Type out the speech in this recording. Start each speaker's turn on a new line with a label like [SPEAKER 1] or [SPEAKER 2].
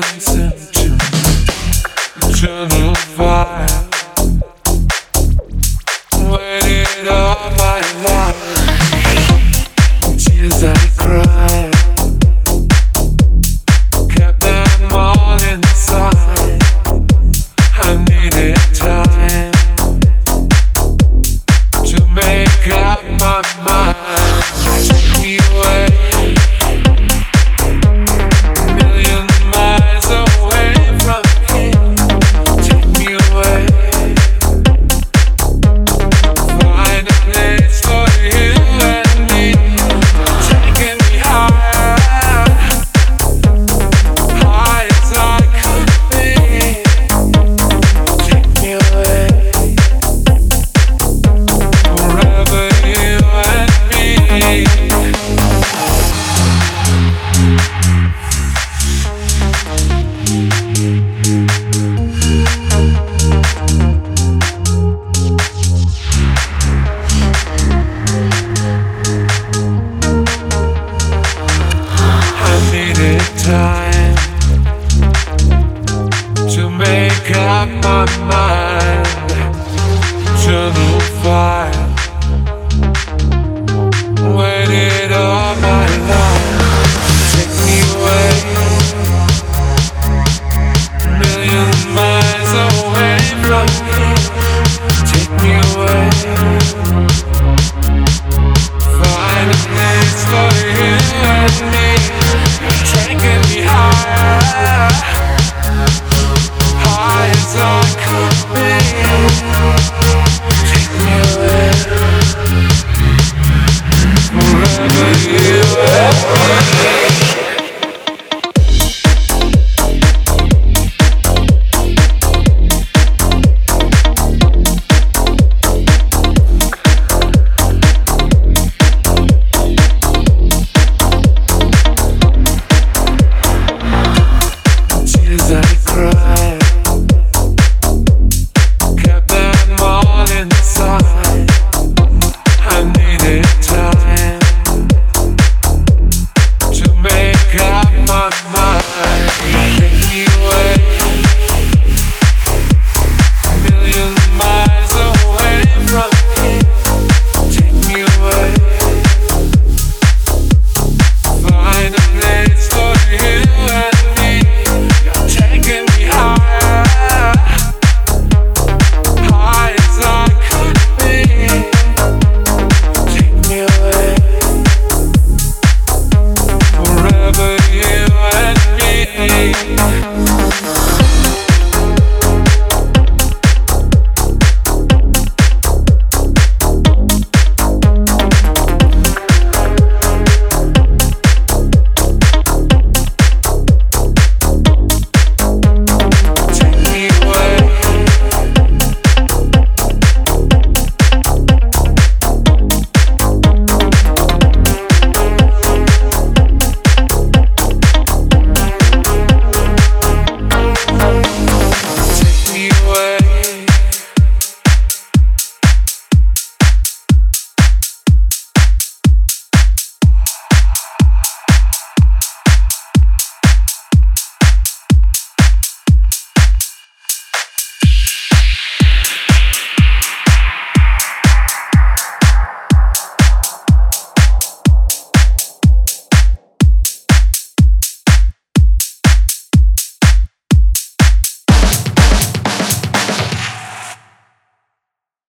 [SPEAKER 1] dancing.